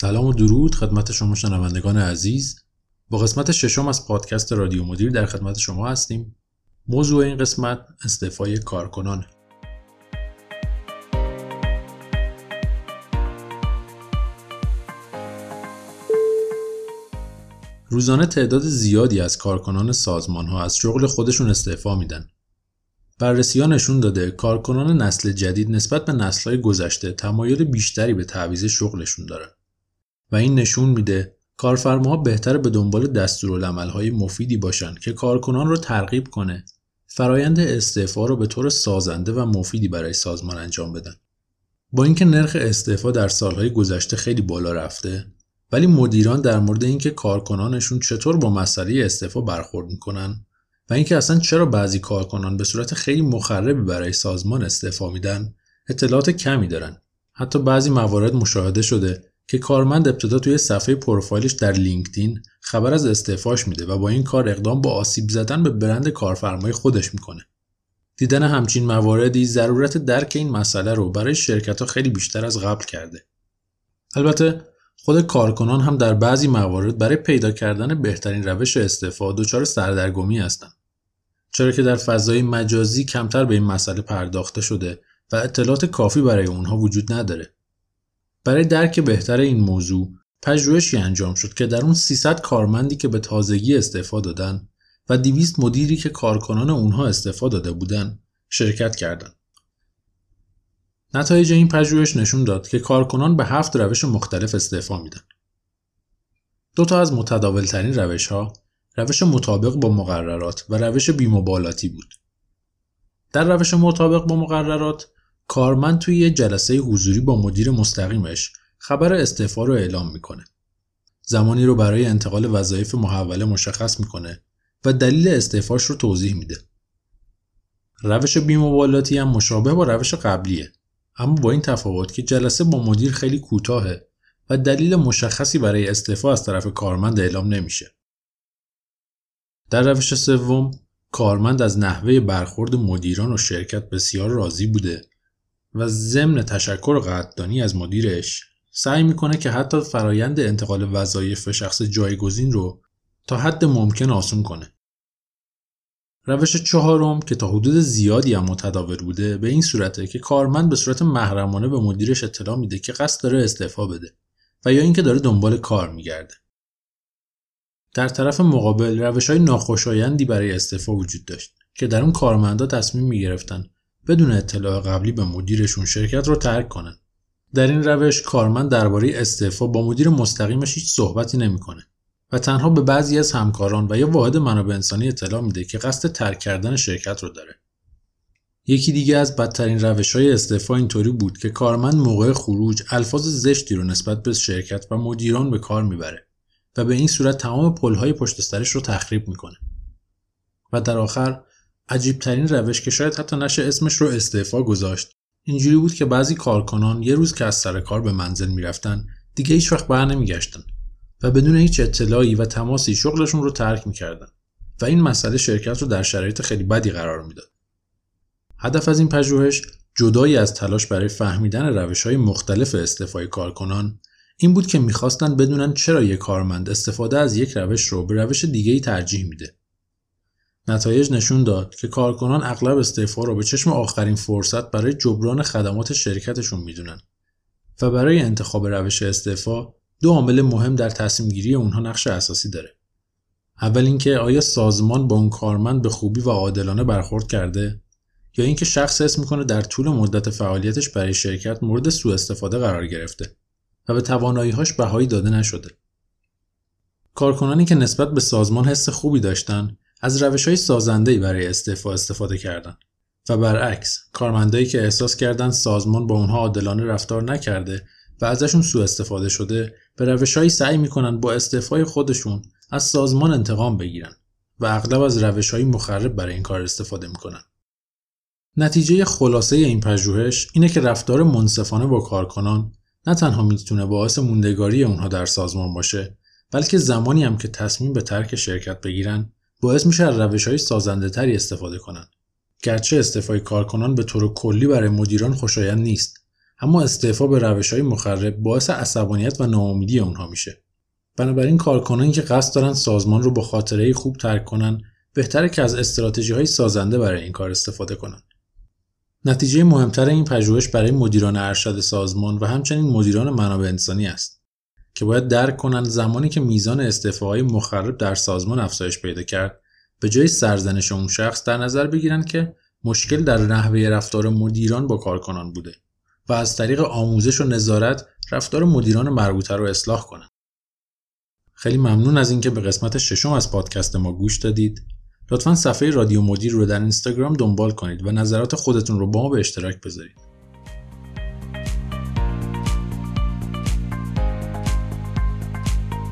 سلام و درود خدمت شما شنوندگان عزیز با قسمت ششم از پادکست رادیو مدیر در خدمت شما هستیم موضوع این قسمت استعفای کارکنان روزانه تعداد زیادی از کارکنان سازمان ها از شغل خودشون استعفا میدن. بررسی ها نشون داده کارکنان نسل جدید نسبت به نسل های گذشته تمایل بیشتری به تعویض شغلشون دارن. و این نشون میده کارفرماها بهتر به دنبال های مفیدی باشن که کارکنان رو ترغیب کنه فرایند استعفا رو به طور سازنده و مفیدی برای سازمان انجام بدن. با اینکه نرخ استعفا در سالهای گذشته خیلی بالا رفته ولی مدیران در مورد اینکه کارکنانشون چطور با مسئله استعفا برخورد می‌کنن و اینکه اصلا چرا بعضی کارکنان به صورت خیلی مخربی برای سازمان استعفا میدن اطلاعات کمی دارن حتی بعضی موارد مشاهده شده که کارمند ابتدا توی صفحه پروفایلش در لینکدین خبر از استعفاش میده و با این کار اقدام با آسیب زدن به برند کارفرمای خودش می‌کنه. دیدن همچین مواردی ضرورت درک این مسئله رو برای شرکت ها خیلی بیشتر از قبل کرده. البته خود کارکنان هم در بعضی موارد برای پیدا کردن بهترین روش استعفا دچار سردرگمی هستند. چرا که در فضای مجازی کمتر به این مسئله پرداخته شده و اطلاعات کافی برای اونها وجود نداره. برای درک بهتر این موضوع پژوهشی انجام شد که در اون 300 کارمندی که به تازگی استعفا دادن و 200 مدیری که کارکنان اونها استعفا داده بودن شرکت کردند. نتایج این پژوهش نشون داد که کارکنان به هفت روش مختلف استعفا میدن. دو تا از متداول ترین روش ها روش مطابق با مقررات و روش بیمبالاتی بود. در روش مطابق با مقررات کارمند توی یه جلسه حضوری با مدیر مستقیمش خبر استعفا رو اعلام می‌کنه. زمانی رو برای انتقال وظایف محوله مشخص می‌کنه و دلیل استعفاش رو توضیح میده. روش بیمبالاتی هم مشابه با روش قبلیه اما با این تفاوت که جلسه با مدیر خیلی کوتاهه و دلیل مشخصی برای استعفا از طرف کارمند اعلام نمیشه. در روش سوم کارمند از نحوه برخورد مدیران و شرکت بسیار راضی بوده و ضمن تشکر و قدردانی از مدیرش سعی می‌کنه که حتی فرایند انتقال وظایف شخص جایگزین رو تا حد ممکن آسون کنه. روش چهارم که تا حدود زیادی هم متداول بوده به این صورته که کارمند به صورت محرمانه به مدیرش اطلاع میده که قصد داره استعفا بده و یا اینکه داره دنبال کار میگرده. در طرف مقابل روش های ناخوشایندی برای استعفا وجود داشت که در اون کارمندا تصمیم می‌گرفتن بدون اطلاع قبلی به مدیرشون شرکت رو ترک کنن. در این روش کارمند درباره استعفا با مدیر مستقیمش هیچ صحبتی نمی‌کنه و تنها به بعضی از همکاران و یا واحد منابع انسانی اطلاع میده که قصد ترک کردن شرکت رو داره. یکی دیگه از بدترین روش های استعفا اینطوری بود که کارمند موقع خروج الفاظ زشتی رو نسبت به شرکت و مدیران به کار می‌بره و به این صورت تمام پلهای پشت سرش رو تخریب می‌کنه. و در آخر عجیب ترین روش که شاید حتی نشه اسمش رو استعفا گذاشت اینجوری بود که بعضی کارکنان یه روز که از سر کار به منزل می‌رفتن دیگه هیچ وقت بر نمیگشتن و بدون هیچ اطلاعی و تماسی شغلشون رو ترک می‌کردن و این مسئله شرکت رو در شرایط خیلی بدی قرار می‌داد. هدف از این پژوهش جدایی از تلاش برای فهمیدن روش های مختلف استعفای کارکنان این بود که می‌خواستن بدونن چرا یک کارمند استفاده از یک روش رو به روش دیگه ترجیح میده نتایج نشون داد که کارکنان اغلب استعفا را به چشم آخرین فرصت برای جبران خدمات شرکتشون می‌دونن و برای انتخاب روش استعفا دو عامل مهم در تصمیم گیری اونها نقش اساسی داره. اول اینکه آیا سازمان با اون کارمند به خوبی و عادلانه برخورد کرده یا اینکه شخص اسم می‌کنه در طول مدت فعالیتش برای شرکت مورد سوء استفاده قرار گرفته و به تواناییهاش بهایی داده نشده. کارکنانی که نسبت به سازمان حس خوبی داشتن از روش های سازنده برای استعفا استفاده کردن و برعکس کارمندایی که احساس کردن سازمان با اونها عادلانه رفتار نکرده و ازشون سوء استفاده شده به روشهایی سعی می‌کنن با استعفای خودشون از سازمان انتقام بگیرن و اغلب از روشهایی مخرب برای این کار استفاده می‌کنن. نتیجه خلاصه این پژوهش اینه که رفتار منصفانه با کارکنان نه تنها می‌تونه باعث موندگاری اونها در سازمان باشه بلکه زمانی هم که تصمیم به ترک شرکت بگیرن باعث میشه از روش های سازنده تری استفاده کنند. گرچه استعفای کارکنان به طور کلی برای مدیران خوشایند نیست اما استعفا به روش های مخرب باعث عصبانیت و ناامیدی اونها میشه. بنابراین کارکنانی که قصد دارن سازمان رو با خاطره خوب ترک کنن بهتره که از استراتژی های سازنده برای این کار استفاده کنن. نتیجه مهمتر این پژوهش برای مدیران ارشد سازمان و همچنین مدیران منابع انسانی است. که باید درک کنند زمانی که میزان استعفاهای مخرب در سازمان افزایش پیدا کرد به جای سرزنش اون شخص در نظر بگیرند که مشکل در نحوه رفتار مدیران با کارکنان بوده و از طریق آموزش و نظارت رفتار مدیران مربوطه رو اصلاح کنند. خیلی ممنون از اینکه به قسمت ششم از پادکست ما گوش دادید. لطفا صفحه رادیو مدیر رو در اینستاگرام دنبال کنید و نظرات خودتون رو با ما به اشتراک بذارید.